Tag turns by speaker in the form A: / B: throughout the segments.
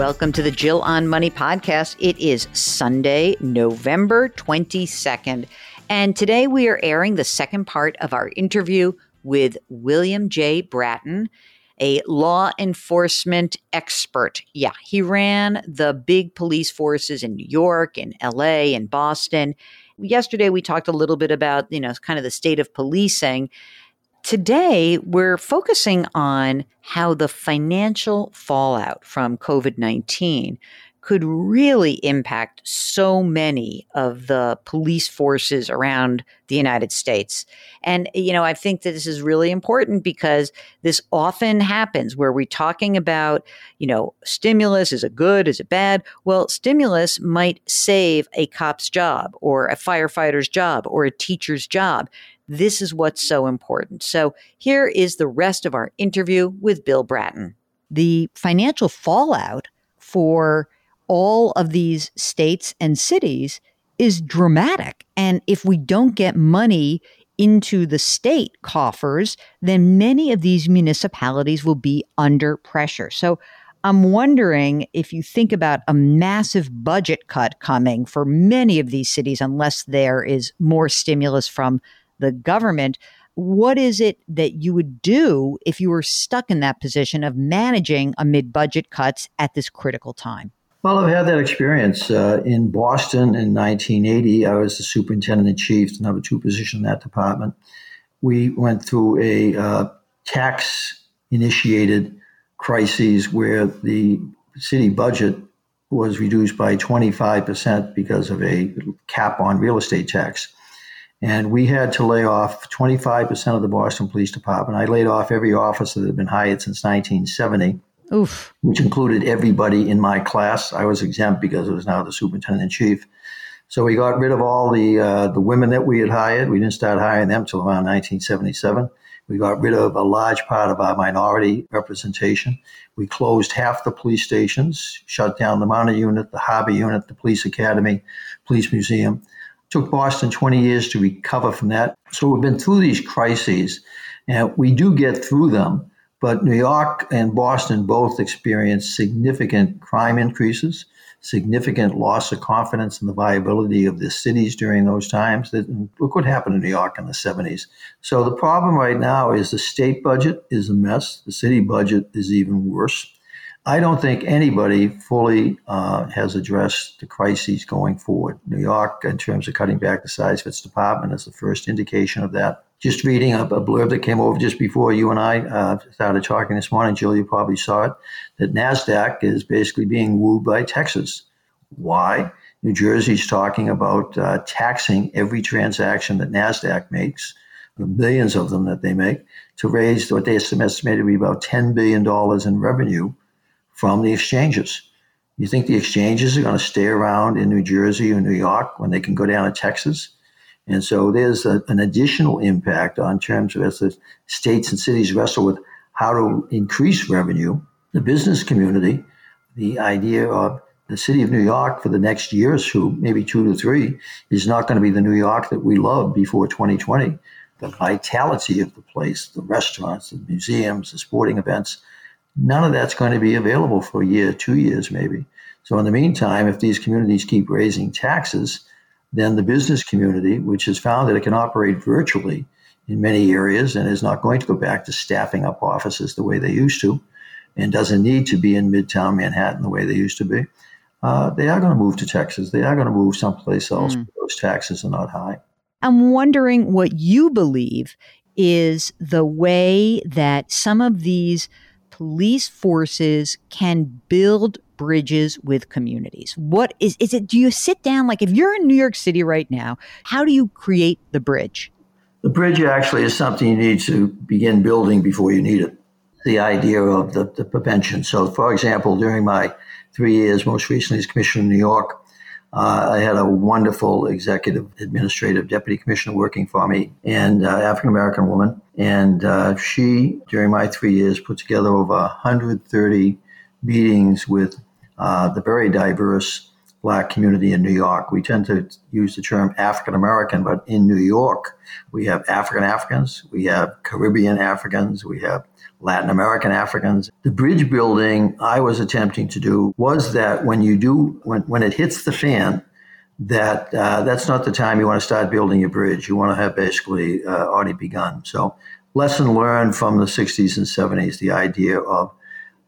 A: Welcome to the Jill on Money podcast. It is Sunday, November 22nd, and today we are airing the second part of our interview with William J. Bratton, a law enforcement expert. Yeah, he ran the big police forces in New York and LA and Boston. Yesterday we talked a little bit about, you know, kind of the state of policing. Today, we're focusing on how the financial fallout from COVID 19 could really impact so many of the police forces around the United States. And, you know, I think that this is really important because this often happens where we're talking about, you know, stimulus is it good, is it bad? Well, stimulus might save a cop's job or a firefighter's job or a teacher's job. This is what's so important. So here is the rest of our interview with Bill Bratton. The financial fallout for all of these states and cities is dramatic. And if we don't get money into the state coffers, then many of these municipalities will be under pressure. So I'm wondering if you think about a massive budget cut coming for many of these cities, unless there is more stimulus from the government. What is it that you would do if you were stuck in that position of managing amid budget cuts at this critical time?
B: Well, I've had that experience. Uh, in Boston in 1980, I was the superintendent in chief, the number two position in that department. We went through a uh, tax initiated crises where the city budget was reduced by 25% because of a cap on real estate tax. And we had to lay off 25% of the Boston Police Department. I laid off every officer that had been hired since 1970, Oof. which included everybody in my class. I was exempt because I was now the superintendent in chief. So we got rid of all the uh, the women that we had hired. We didn't start hiring them until around 1977. We got rid of a large part of our minority representation. We closed half the police stations, shut down the Mounted Unit, the Harbor Unit, the Police Academy, Police Museum took Boston 20 years to recover from that. So we've been through these crises, and we do get through them. But New York and Boston both experienced significant crime increases, significant loss of confidence in the viability of the cities during those times. Look what happened in New York in the 70s. So the problem right now is the state budget is a mess. The city budget is even worse. I don't think anybody fully uh, has addressed the crises going forward. New York, in terms of cutting back the size of its department, is the first indication of that. Just reading a, a blurb that came over just before you and I uh, started talking this morning, Jill, you probably saw it, that NASDAQ is basically being wooed by Texas. Why? New Jersey's talking about uh, taxing every transaction that NASDAQ makes, the billions of them that they make, to raise what they estimate to be about $10 billion in revenue from the exchanges. You think the exchanges are going to stay around in New Jersey or New York when they can go down to Texas? And so there's a, an additional impact on terms of as the states and cities wrestle with how to increase revenue. The business community, the idea of the city of New York for the next year or two, maybe two to three, is not going to be the New York that we loved before 2020. The vitality of the place, the restaurants, the museums, the sporting events, none of that's going to be available for a year, two years maybe. So in the meantime, if these communities keep raising taxes, then the business community, which has found that it can operate virtually in many areas and is not going to go back to staffing up offices the way they used to, and doesn't need to be in Midtown Manhattan the way they used to be, uh, they are going to move to Texas. They are going to move someplace else mm. where those taxes are not high.
A: I'm wondering what you believe is the way that some of these police forces can build bridges with communities? What is is it do you sit down like if you're in New York City right now, how do you create the bridge?
B: The bridge actually is something you need to begin building before you need it. the idea of the, the prevention. So, for example, during my three years, most recently as Commissioner in New York, uh, I had a wonderful executive administrative deputy commissioner working for me, and uh, African American woman. And uh, she, during my three years, put together over 130 meetings with uh, the very diverse black community in New York. We tend to use the term African American, but in New York, we have African Africans, we have Caribbean Africans, we have Latin American Africans. The bridge building I was attempting to do was that when you do, when, when it hits the fan, that uh, that's not the time you want to start building your bridge. You want to have basically uh, already begun. So, lesson learned from the 60s and 70s the idea of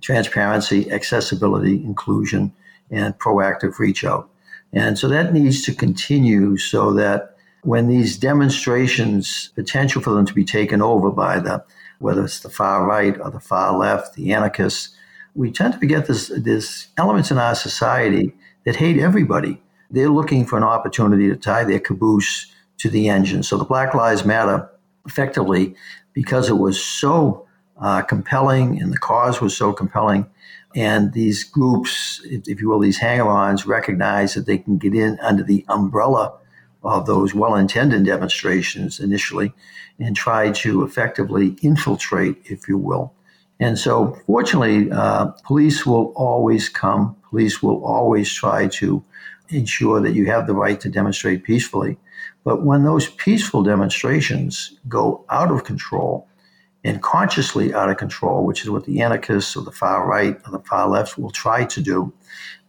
B: transparency, accessibility, inclusion, and proactive reach out. And so that needs to continue so that when these demonstrations, potential for them to be taken over by the, whether it's the far right or the far left, the anarchists, we tend to forget this, there's elements in our society that hate everybody. They're looking for an opportunity to tie their caboose to the engine. So the Black Lives Matter, effectively, because it was so uh, compelling and the cause was so compelling, and these groups, if you will, these hanger-ons recognize that they can get in under the umbrella of those well-intended demonstrations initially and try to effectively infiltrate, if you will. And so, fortunately, uh, police will always come. Police will always try to ensure that you have the right to demonstrate peacefully. But when those peaceful demonstrations go out of control, and consciously out of control, which is what the anarchists or the far right or the far left will try to do,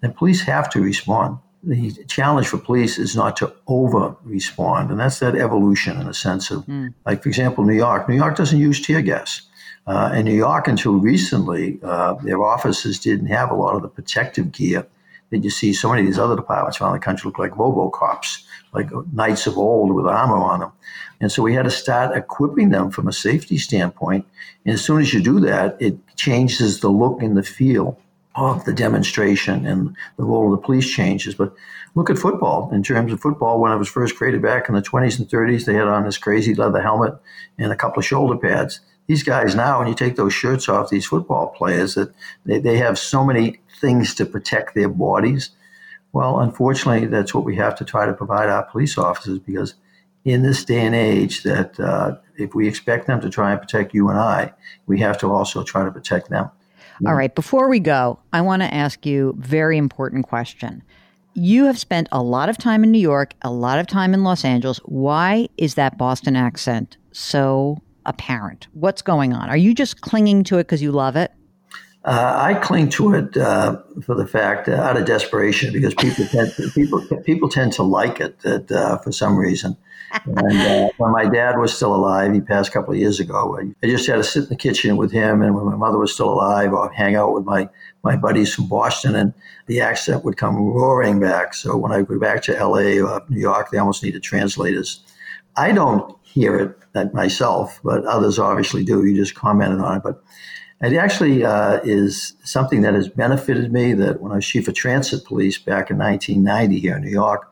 B: then police have to respond. The challenge for police is not to over respond, and that's that evolution in a sense of, mm. like, for example, New York. New York doesn't use tear gas. Uh, in New York, until recently, uh, their offices didn't have a lot of the protective gear that you see so many of these other departments around the country look like robo-cops, like knights of old with armor on them. And so we had to start equipping them from a safety standpoint. And as soon as you do that, it changes the look and the feel of the demonstration and the role of the police changes. But look at football. In terms of football, when it was first created back in the 20s and 30s, they had on this crazy leather helmet and a couple of shoulder pads. These guys now, when you take those shirts off, these football players, that they, they have so many things to protect their bodies. Well, unfortunately, that's what we have to try to provide our police officers because in this day and age, that uh, if we expect them to try and protect you and I, we have to also try to protect them.
A: All right. Before we go, I want to ask you very important question. You have spent a lot of time in New York, a lot of time in Los Angeles. Why is that Boston accent so apparent? What's going on? Are you just clinging to it because you love it?
B: Uh, I cling to it uh, for the fact uh, out of desperation because people tend to, people people tend to like it that uh, for some reason. And uh, when my dad was still alive, he passed a couple of years ago. I just had to sit in the kitchen with him, and when my mother was still alive, I'd hang out with my my buddies from Boston, and the accent would come roaring back. So when I go back to L.A. or New York, they almost needed translators. I don't hear it myself, but others obviously do. You just commented on it, but it actually uh, is something that has benefited me. That when I was chief of transit police back in 1990 here in New York,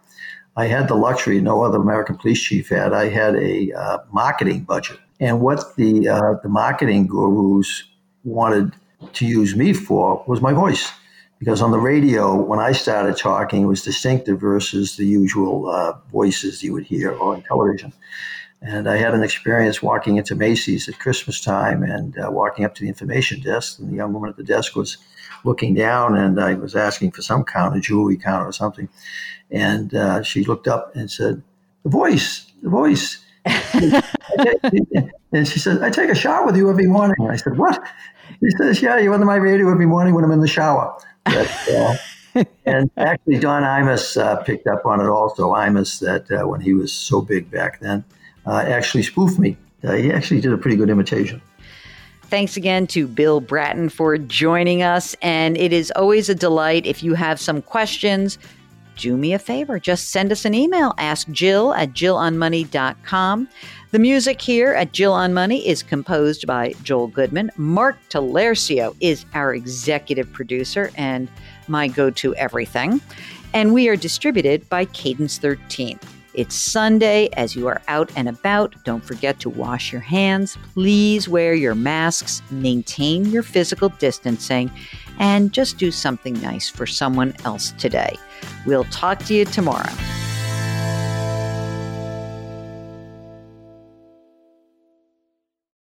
B: I had the luxury no other American police chief had. I had a uh, marketing budget, and what the uh, the marketing gurus wanted to use me for was my voice, because on the radio when I started talking, it was distinctive versus the usual uh, voices you would hear on television. And I had an experience walking into Macy's at Christmas time and uh, walking up to the information desk. And the young woman at the desk was looking down, and I was asking for some count, a jewelry count or something. And uh, she looked up and said, The voice, the voice. and she said, I take a shower with you every morning. I said, What? She says, Yeah, you're on my radio every morning when I'm in the shower. Uh, and actually, Don Imus uh, picked up on it also. Imus, that uh, when he was so big back then uh, actually spoofed me. Uh, he actually did a pretty good imitation.
A: Thanks again to Bill Bratton for joining us. And it is always a delight. If you have some questions, do me a favor. Just send us an email. Ask Jill at jillonmoney.com. The music here at Jill on Money is composed by Joel Goodman. Mark Talercio is our executive producer and my go to everything. And we are distributed by Cadence 13. It's Sunday. As you are out and about, don't forget to wash your hands. Please wear your masks, maintain your physical distancing, and just do something nice for someone else today. We'll talk to you tomorrow.